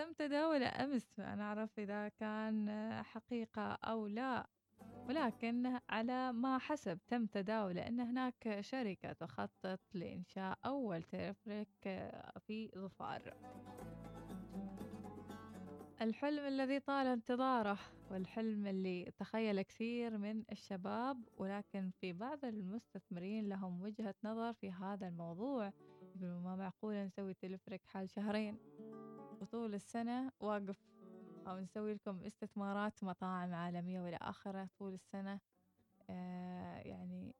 تم تداوله أمس أنا أعرف إذا كان حقيقة أو لا ولكن على ما حسب تم تداوله أن هناك شركة تخطط لإنشاء أول تلفريك في ظفار. الحلم الذي طال انتظاره والحلم اللي تخيل كثير من الشباب ولكن في بعض المستثمرين لهم وجهة نظر في هذا الموضوع. يقولوا ما معقول نسوي تلفريك حال شهرين. وطول السنة واقف. أو نسوي لكم استثمارات مطاعم عالمية وإلى آخره طول السنة. آه يعني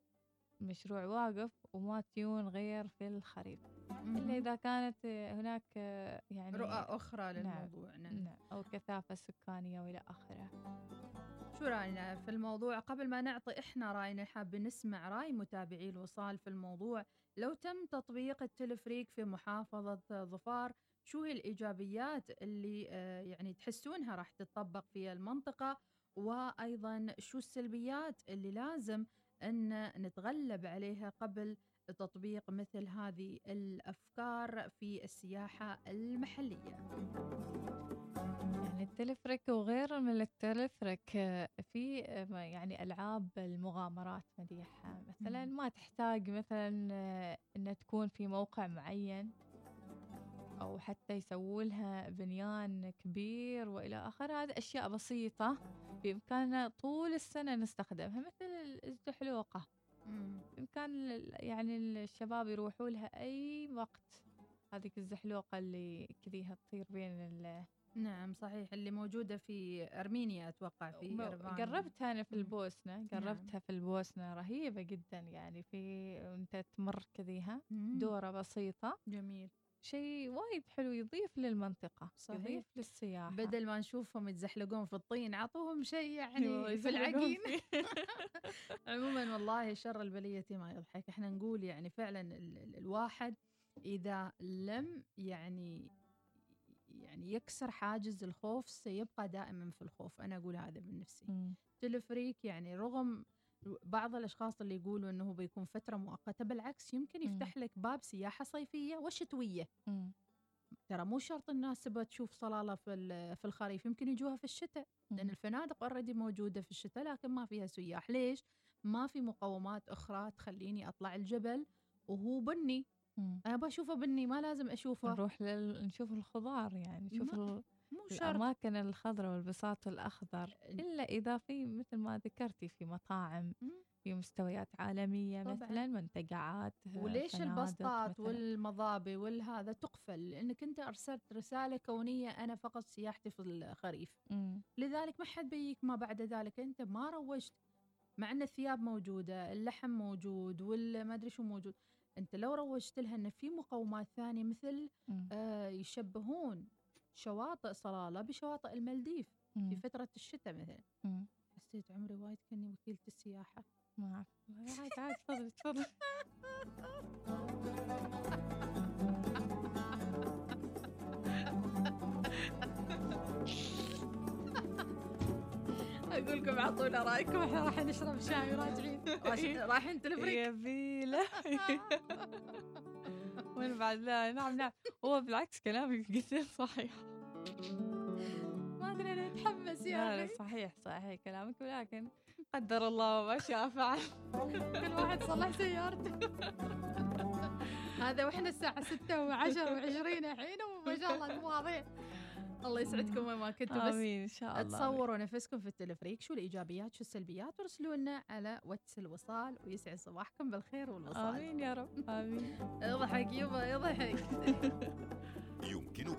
مشروع واقف وما تيون غير في الخريف إلا إذا كانت هناك يعني رؤى أخرى للموضوع نعم, نعم. أو كثافة سكانية وإلى آخره. شو رأينا في الموضوع؟ قبل ما نعطي إحنا رأينا حاب نسمع رأي متابعي الوصال في الموضوع. لو تم تطبيق التلفريك في محافظة ظفار شو هي الإيجابيات اللي يعني تحسونها راح تطبق في المنطقة؟ وأيضا شو السلبيات اللي لازم أن نتغلب عليها قبل تطبيق مثل هذه الأفكار في السياحة المحلية؟ يعني التلفريك وغير من التلفريك في يعني ألعاب المغامرات مديحة. مثلا ما تحتاج مثلا أن تكون في موقع معين. أو حتى يسووا لها بنيان كبير وإلى آخره. هذه أشياء بسيطة بإمكاننا طول السنة نستخدمها مثل الزحلوقة. بإمكان يعني الشباب يروحوا لها أي وقت. هذيك الزحلوقة اللي كذيها تطير بين ال نعم صحيح. اللي موجودة في أرمينيا أتوقع في قربتها أنا في البوسنة. قربتها نعم. في البوسنة رهيبة جدا يعني في أنت تمر كذيها دورة بسيطة. جميل. شيء وايد حلو يضيف للمنطقة صحيح. يضيف للسياحة. بدل ما نشوفهم يتزحلقون في الطين عطوهم شيء يعني أيوة، في العقين عموما والله شر البلية ما يضحك. إحنا نقول يعني فعلا ال ال الواحد إذا لم يعني يعني يكسر حاجز الخوف سيبقى دائما في الخوف. أنا أقول هذا من نفسي. تلفريك يعني رغم بعض الأشخاص اللي يقولوا إنه بيكون فترة مؤقتة بالعكس يمكن يفتح لك باب سياحة صيفية وشتوية. ترى مو شرط الناس تبغى تشوف صلالة في في الخريف يمكن يجوها في الشتاء لأن الفنادق اوريدي موجودة في الشتاء لكن ما فيها سياح. ليش؟ ما في مقومات أخرى تخليني أطلع الجبل وهو بني. أنا بشوفه بني ما لازم أشوفه. نروح لل... نشوف الخضار يعني نشوف ال... مو شرط. الأماكن الخضراء والبساط الأخضر إلا إذا في مثل ما ذكرتي في مطاعم في مستويات عالمية طبعًا. مثلا منتجعات وليش البسطات والمضابي والهذا تقفل؟ لأنك أنت أرسلت رسالة كونية أنا فقط سياحتي في الخريف. م. لذلك ما حد بيك ما بعد ذلك. أنت ما روجت مع أن الثياب موجودة اللحم موجود والما أدري شو موجود. أنت لو روجت لها أن في مقومات ثانية مثل آه يشبهون شواطئ صلالة بشواطئ المالديف. في فترة الشتاء مثلا. مم. حسيت عمري وايد كأني وكيلة السياحة. ما أعرف. عاد عاد تفضل تفضل. أقول لكم اعطونا رأيكم. إحنا راح نشرب شاي وراجعين. رايحين تلفريك. يا بيلا وين بعد؟ لا نعم نعم. هو بالعكس كلامك جدا صحيح. ما أدري أنا اتحمس يا أخي. صحيح صحيح كلامك ولكن قدر الله ما شاء فعل. كل واحد صلح سيارته. هذا وإحنا الساعة ستة وعشر وعشرين الحين وما شاء الله المواضيع الله يسعدكم وين ما كنتوا بس آمين إن شاء الله. تصوروا نفسكم في التلفريك شو الإيجابيات شو السلبيات وارسلوا لنا على واتس الوصال ويسعد صباحكم بالخير والوصال. آمين يا رب آمين. اضحك يبا اضحك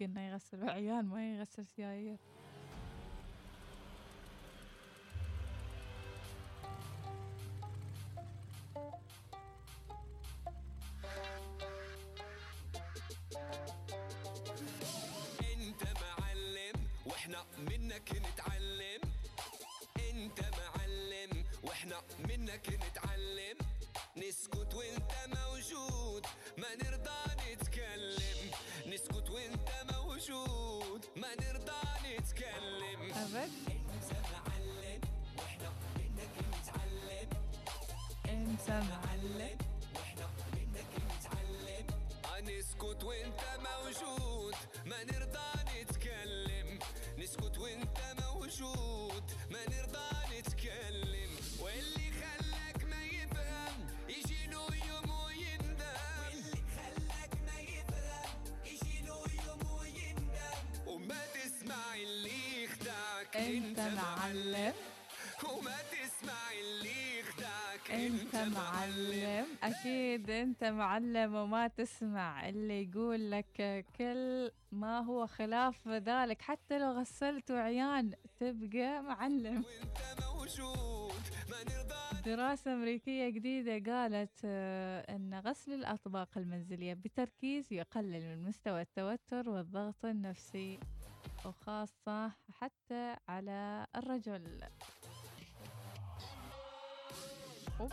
قلنا يغسل عيال ما يغسل سيايير. أنت معلم وإحنا منك نتعلم. أنت معلم وإحنا منك نتعلم. نسكت وانت موجود. ما نرضى نتكلم. نسكت وانت موجود. ما نرضى نتكلم. أبد. انت معلم وإحنا منك نتعلم أنت معلم وإحنا منك نتعلم نسكت وانت موجود. ما نرضى نتكلم. نسكت وانت موجود. ما نرضى نتكلم. واللي خلاك أنت معلم. وما تسمع اللي يخدعك. أنت معلم. أكيد أنت معلم وما تسمع اللي يقول لك كل ما هو خلاف ذلك. حتى لو غسلت عيان تبقى معلم. وأنت موجود. ما نرضى. دراسة أمريكية جديدة قالت آه، أن غسل الأطباق المنزلية بتركيز يقلل من مستوى التوتر والضغط النفسي. وخاصة حتى على الرجل أوب.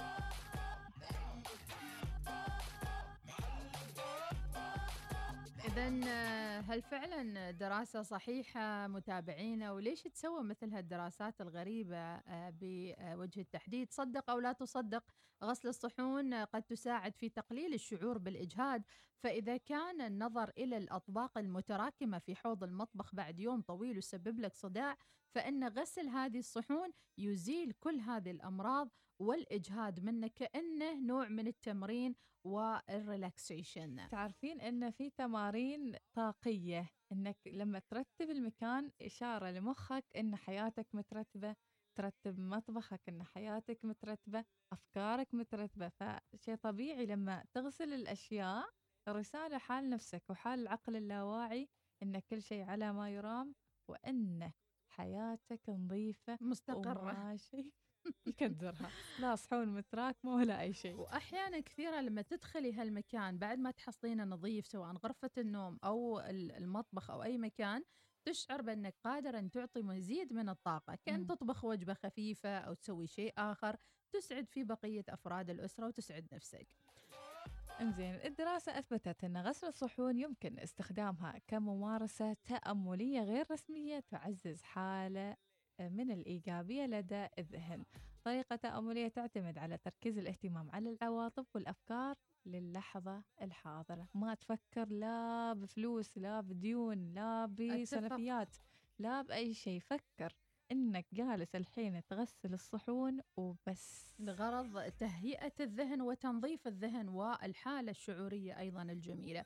إذا هل فعلا دراسة صحيحة متابعينا؟ وليش تسوى مثل هالدراسات الغريبة آه، بوجه التحديد؟ صدق أو لا تصدق غسل الصحون آه، قد تساعد في تقليل الشعور بالإجهاد. فإذا كان النظر إلى الأطباق المتراكمة في حوض المطبخ بعد يوم طويل يسبب لك صداع فإن غسل هذه الصحون يزيل كل هذه الأمراض والإجهاد منك كأنه نوع من التمرين والريلاكسيشن تعرفين أن في تمارين طاقية أنك لما ترتب المكان إشارة لمخك أن حياتك مترتبة ترتب مطبخك أن حياتك مترتبة أفكارك مترتبة. فشيء طبيعي لما تغسل الأشياء رسالة حال نفسك وحال العقل اللاواعي أن كل شيء على ما يرام وأن حياتك نظيفة مستقرة. يكدرها. لا صحون متراكمة ولا أي شيء وأحيانا كثيرة لما تدخلي هالمكان بعد ما تحصلينه نظيف سواء غرفة النوم أو ال- المطبخ أو أي مكان تشعر بأنك قادر أن تعطي مزيد من الطاقة. كأن. تطبخ وجبة خفيفة أو تسوي شيء آخر تسعد في بقية أفراد الأسرة وتسعد نفسك. إنزين الدراسة أثبتت أن غسل الصحون يمكن استخدامها كممارسة تأملية غير رسمية تعزز حالة من الإيجابية لدى الذهن. طريقة تأملية تعتمد على تركيز الاهتمام على العواطف والأفكار للحظة الحاضرة. ما تفكر لا بفلوس لا بديون لا بسلفيات لا بأي شيء. فكر إنك جالس الحين تغسل الصحون وبس. لغرض تهيئة الذهن وتنظيف الذهن والحالة الشعورية أيضا الجميلة.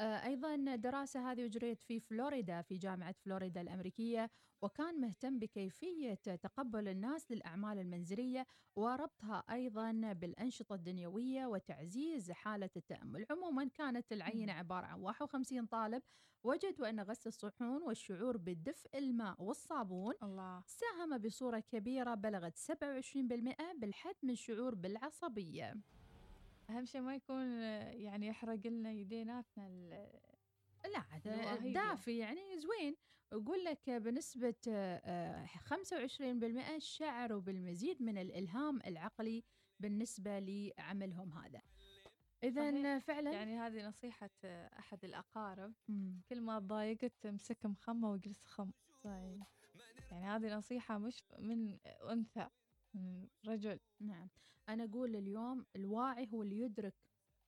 آه، أيضا دراسة هذه اجريت في فلوريدا في جامعة فلوريدا الأمريكية وكان مهتم بكيفية تقبل الناس للأعمال المنزلية وربطها أيضا بالأنشطة الدنيوية وتعزيز حالة التأمل. عموما كانت العينه عبارة عن 51 طالب وجدوا أن غسل الصحون والشعور بدفء الماء والصابون الله. ساهم بصورة كبيرة بلغت 27% بالحد من الشعور بالعصبية. أهم شيء ما يكون آه، يعني يحرق لنا يديناتنا ال- لا الوهية. دافي يعني زوين يقول لك بنسبة آه، 25% شعروا بالمزيد من الإلهام العقلي بالنسبة لعملهم هذا إذا. فعلا يعني هذه نصيحة آه، أحد الأقارب مم. كل ما تضايقت تمسك مخمة واجلس خم صحيح يعني هذه نصيحة مش من أنثى رجل. نعم. أنا أقول اليوم الواعي هو اللي يدرك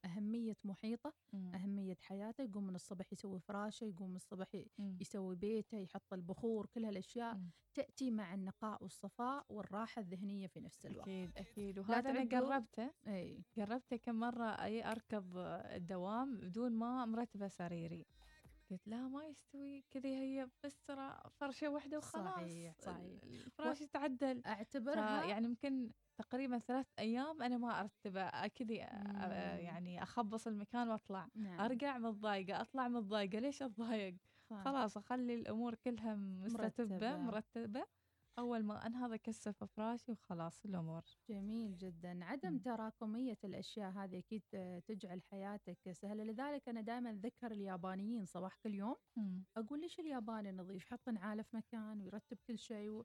أهمية محيطه أهمية حياته يقوم من الصبح يسوي فراشه يقوم من الصبح مم. يسوي بيته يحط البخور كل هالأشياء مم. تأتي مع النقاء والصفاء والراحة الذهنية في نفس الوقت. أكيد أكيد. وهذا أنا جربته أي. جربته كم مرة أي أركب الدوام بدون ما مرتبة سريري. قلت لا ما يستوي كذا هي بس ترى فرشة واحدة وخلاص صحيح، صحيح. الفراش يتعدل أعتبرها يعني يمكن تقريبا ثلاث أيام أنا ما أرتبه كذا مم. يعني أخبص المكان وأطلع نعم. أرجع متضايقة أطلع متضايقة ليش أتضايق. خلاص أخلي الأمور كلها مستتبة مرتبة. أول ما أنهض أكثف فراشي وخلاص الأمور جميل جدا عدم. تراكمية الأشياء هذه أكيد تجعل حياتك سهلة لذلك أنا دائما أتذكر اليابانيين صباح كل يوم أقول ليش الياباني نظيف يحط نعاله في مكان ويرتب كل شيء و...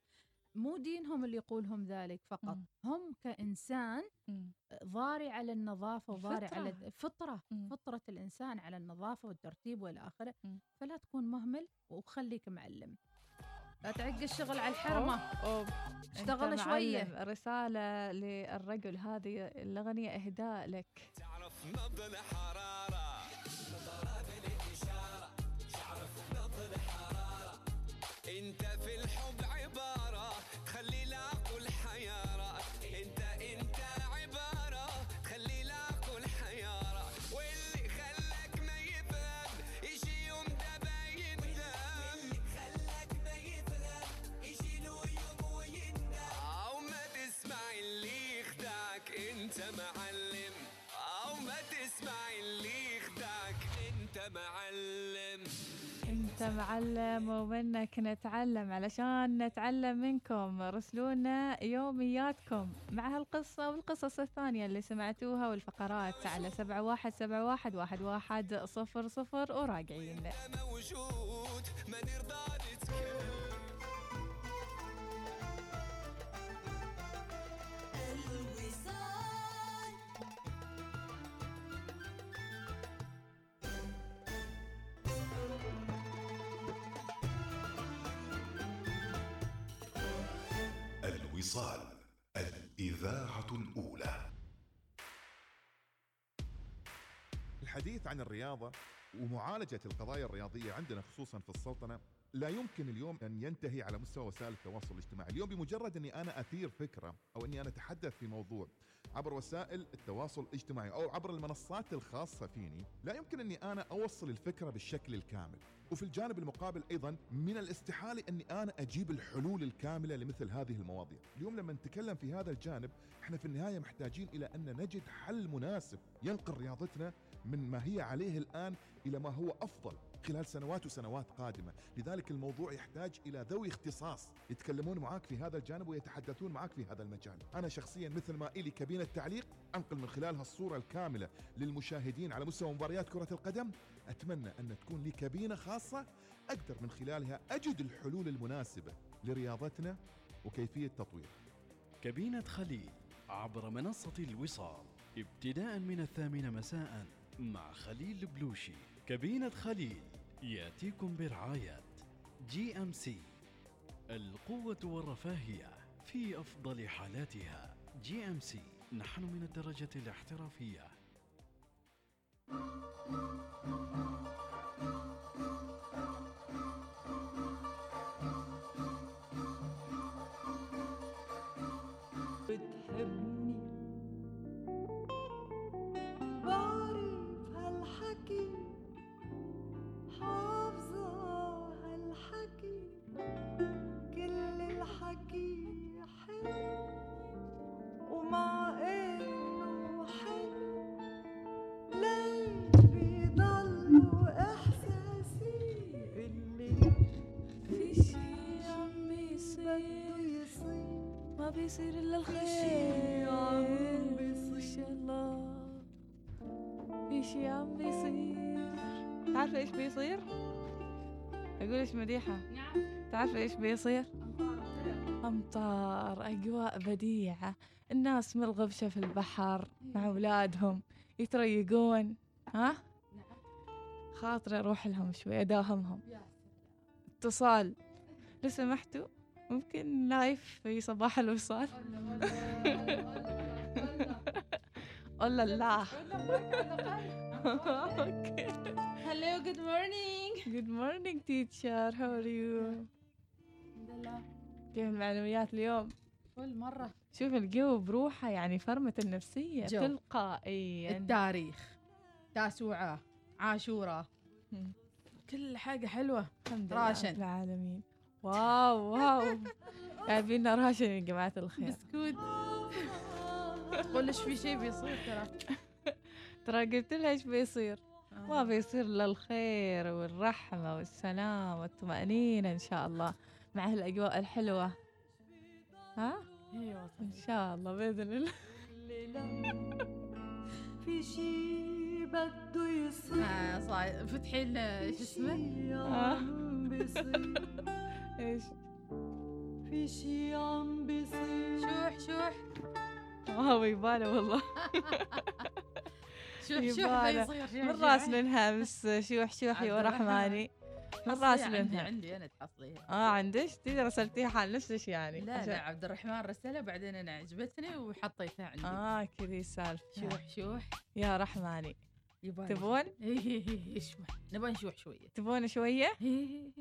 مو دينهم اللي يقولهم ذلك فقط مم. هم كإنسان مم. ضاري على النظافة وضاري على فطرة. فطرة مم. فطرة الإنسان على النظافة والترتيب مم. فلا تكون مهمل وخليك معلم لا تعق الشغل على الحرمة أوب. اشتغل. معلم. رسالة للرجل هذه الأغنية إهداء لك تعرف نبض الحرارة أنت معلم ومنك نتعلم علشان نتعلم منكم. رسلونا يومياتكم مع هالقصة والقصص الثانية اللي سمعتوها والفقرات على سبعة واحد سبعة واحد واحد واحد صفر صفر وراجعين. الوصال الإذاعة الأولى. الحديث عن الرياضة ومعالجة القضايا الرياضية عندنا خصوصا في السلطنة لا يمكن اليوم أن ينتهي على مستوى وسائل التواصل الاجتماعي. اليوم بمجرد أني أنا أثير فكرة أو أني أنا أتحدث في موضوع عبر وسائل التواصل الاجتماعي أو عبر المنصات الخاصة فيني لا يمكن أني أنا أوصل الفكرة بالشكل الكامل. وفي الجانب المقابل أيضا من الاستحالة أني أنا أجيب الحلول الكاملة لمثل هذه المواضيع. اليوم لما نتكلم في هذا الجانب إحنا في النهاية محتاجين إلى أن نجد حل مناسب ينقل رياضتنا من ما هي عليه الآن إلى ما هو أفضل خلال سنوات وسنوات قادمة. لذلك الموضوع يحتاج إلى ذوي اختصاص يتكلمون معك في هذا الجانب ويتحدثون معك في هذا المجال. أنا شخصيا مثل ما إلي كابينة تعليق أنقل من خلالها الصورة الكاملة للمشاهدين على مستوى مباريات كرة القدم. أتمنى أن تكون لي كابينة خاصة أقدر من خلالها أجد الحلول المناسبة لرياضتنا وكيفية تطويرها. كابينة خليل عبر منصة الوصال ابتداء من الثامنة مساء مع خليل بلوشي. كابينة خليل يأتيكم برعاية GMC القوة والرفاهية في أفضل حالاتها. GMC نحن من الدرجة الاحترافية. Música في شي عم بيصير تعرفة إيش بيصير؟ أقول إيش مديحة تعرفة إيش بيصير؟ أمطار أجواء بديعة الناس مرغبشة في البحر مع أولادهم يتريقون ها؟ خاطري أروح لهم شوي أداهمهم اتصال لو سمحتوا ممكن لايف في صباح الوصال والله لا okay hello good morning Good morning. Teacher. How are you? الحمد لله كيف المعلومات اليوم كل مرة. شوف الجو بروحه يعني فرمة النفسية جو. تلقائيا. التاريخ. تاسوعة. عاشورة. كل حاجة حلوة. الحمد لله ration. العالمين. wow wow. جايبين ration يا جماعة الخير. بسكوت. قول إيش في شيء بيصير ترى. ترى قلت لها إيش بيصير؟ ما آه. بيصير إلا الخير والرحمة والسلام والطمأنينة إن شاء الله مع هالأجواء الحلوة. ها؟ أيوه إن شاء الله بإذن الله. في شي بده يصير. آه فتحي لنا شو اسمه؟ آه. إيش؟ في شي عم بيصير. شوح شوح. ما هو يباله والله. شوح شوح يباله. بيصير شوح من شوح. راس لنهمس شوح شوحي. ورحماني من راس عندي لنها عندي أنا تحصليها آه عندك؟ تقدر رسلتيها حال نفسك يعني. لا لا عبد الرحمن رسلها بعدين أنا عجبتني وحطيتها عندي. آه كذي سالفة. شوح شوح. يا رحماني يبالي تبون؟ إيه شوح نبغى نشوح شوية. تبون شوية؟ إيه.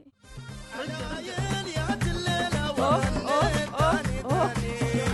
أوف أوف أوف. اوف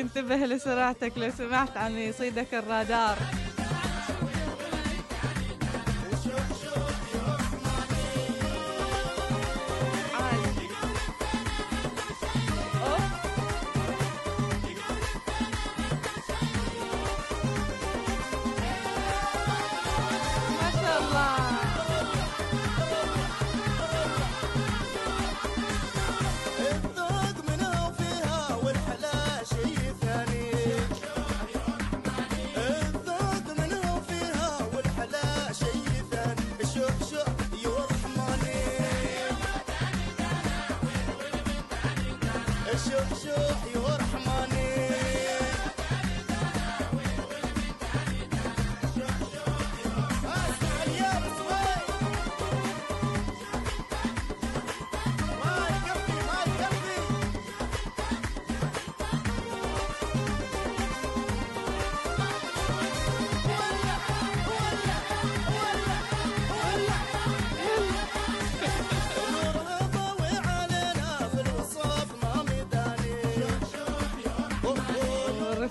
انتبه لسرعتك لو سمعت عن يصيدك الرادار.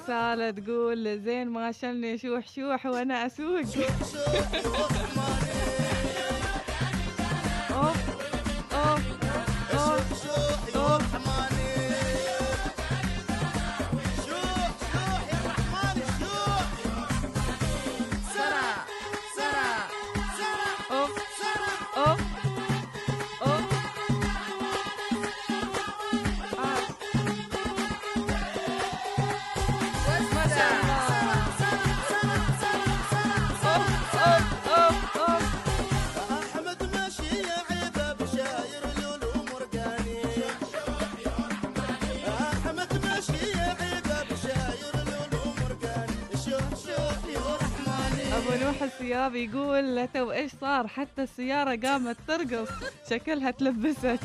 والرسالة تقول زين ما شلني شوح شوح وأنا أسوق. الثياب يقول تو إيش صار؟ حتى السيارة قامت ترقص شكلها تلبست.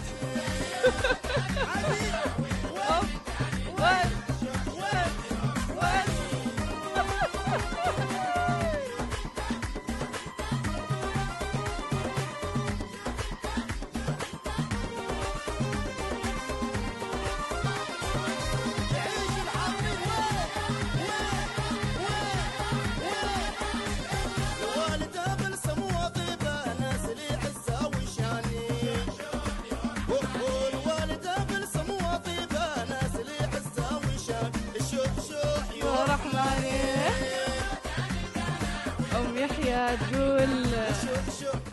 تقول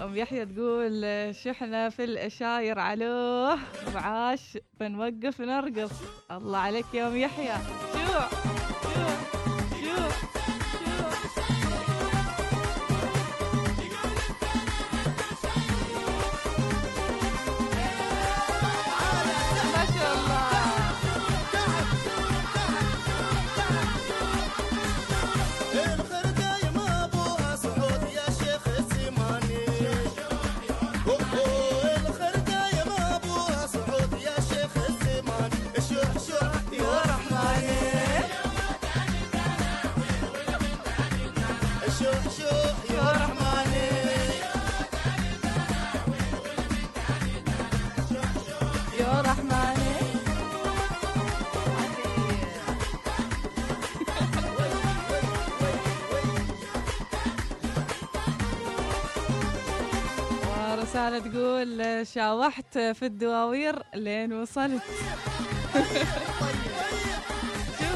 أم يحيى تقول شحنة في الأشاير علوه وعاش بنوقف نرقص. الله عليك يا أم يحيى. شو؟ شو؟ تقول شاوحت في الدواوير لين وصلت. يا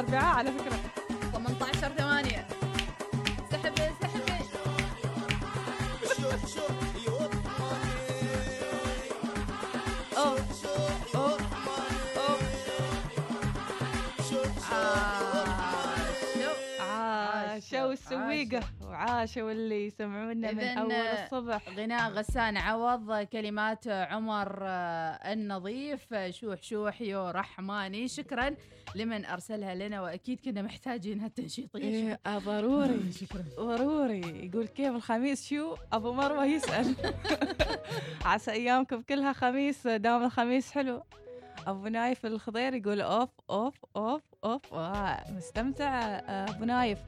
الأربعاء على فكرة. 18 8 سحبي سحبي شوح شوح يا رحماني اوف شوح يا اوف رحماني اوف شوح شوح يا رحماني عاشوا السويقة وعاشوا اللي يسمعونا من أول الصبح. غناء غسان عوض كلمات عمر آه، النظيف. شوح شوح يو رحماني. شكرا لمن أرسلها لنا وأكيد كنا محتاجينها تنشيطيه إيه آه، ضروري. شكرا. ضروري. يقول كيف الخميس؟ شو؟ أبو مروة يسأل. عسى أيامكم كلها خميس دام الخميس حلو. أبو نايف الخضير يقول أوف أوف أوف أوف. آه مستمتع أبو نايف.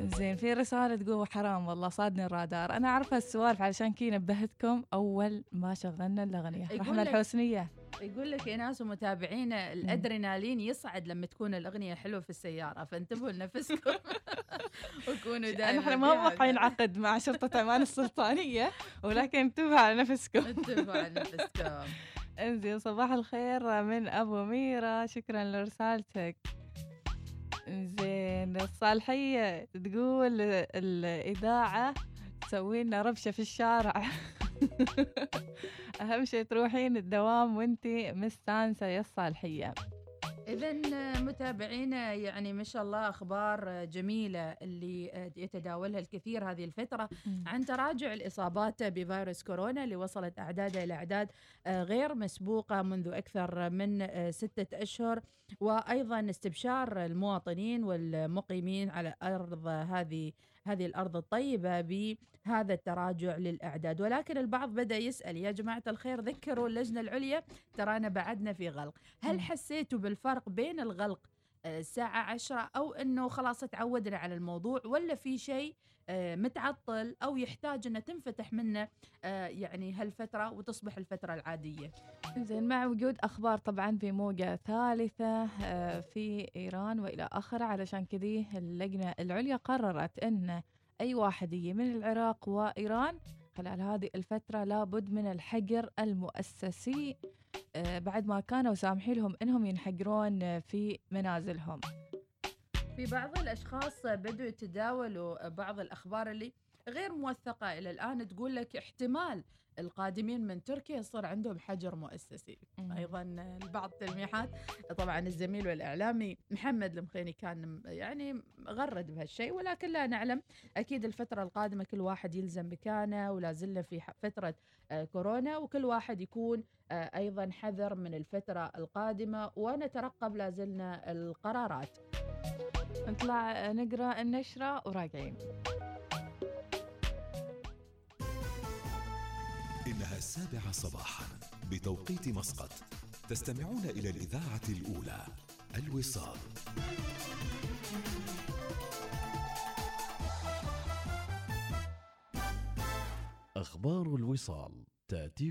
زين في رسالة تقول حرام والله صادني الرادار. أنا أعرف هالسوالف علشان كي نبهتكم. أول ما شغلنا الأغنية. رحمة الحسنية. يقول لك يا ناس ومتابعينا الأدرينالين يصعد لما تكون الأغنية حلوة في السيارة. فانتبهوا لنفسكم. وكونوا دائما نحن ما بقى ينعقد مع شرطة أمان السلطانية ولكن انتبهوا على نفسكم. انتبهوا على نفسكم. إنزين صباح الخير من أبو ميرا. شكرا لرسالتك. زين. الصالحية تقول الإذاعة تسوي لنا ربشة في الشارع. أهم شيء تروحين الدوام وأنتي مستانسة يا الصالحية إذا متابعينا يعني ما شاء الله أخبار جميلة اللي يتداولها الكثير هذه الفترة عن تراجع الإصابات بفيروس كورونا اللي وصلت أعدادها إلى أعداد آه، غير مسبوقة منذ أكثر من آه، ستة أشهر. وأيضا استبشار المواطنين والمقيمين على أرض هذه هذه الأرض الطيبة بهذا التراجع للأعداد ولكن البعض بدأ يسأل يا جماعة الخير ذكروا اللجنة العليا ترانا بعدنا في غلق هل. حسيتوا بالفرق بين الغلق آه، الساعة عشرة أو أنه خلاص تعودنا على الموضوع ولا في شيء متعطل أو يحتاج أنه تنفتح منه آه، يعني هالفترة وتصبح الفترة العادية. زين مع وجود أخبار طبعا بموجة ثالثة آه، في إيران وإلى آخره علشان كذي اللجنة العليا قررت أن أي واحد يجي من العراق وإيران خلال هذه الفترة لابد من الحجر المؤسسي آه، بعد ما كانوا سامحين لهم أنهم ينحجرون آه، في منازلهم. في بعض الأشخاص بدوا يتداولوا بعض الأخبار اللي غير موثقة إلى الآن تقول لك احتمال القادمين من تركيا يصير عندهم حجر مؤسسي. أيضا البعض تلميحات طبعا الزميل والإعلامي محمد المخيني كان يعني غرد بهالشيء ولكن لا نعلم. أكيد الفترة القادمة كل واحد يلزم مكانه ولا زلنا في فترة آه، كورونا وكل واحد يكون آه، أيضا حذر من الفترة القادمة ونترقب لا زلنا القرارات. نطلع نقرأ النشرة وراجعين. إنها السابعة صباحا بتوقيت مسقط. تستمعون إلى الإذاعة الأولى الوصال. أخبار الوصال تأتيكم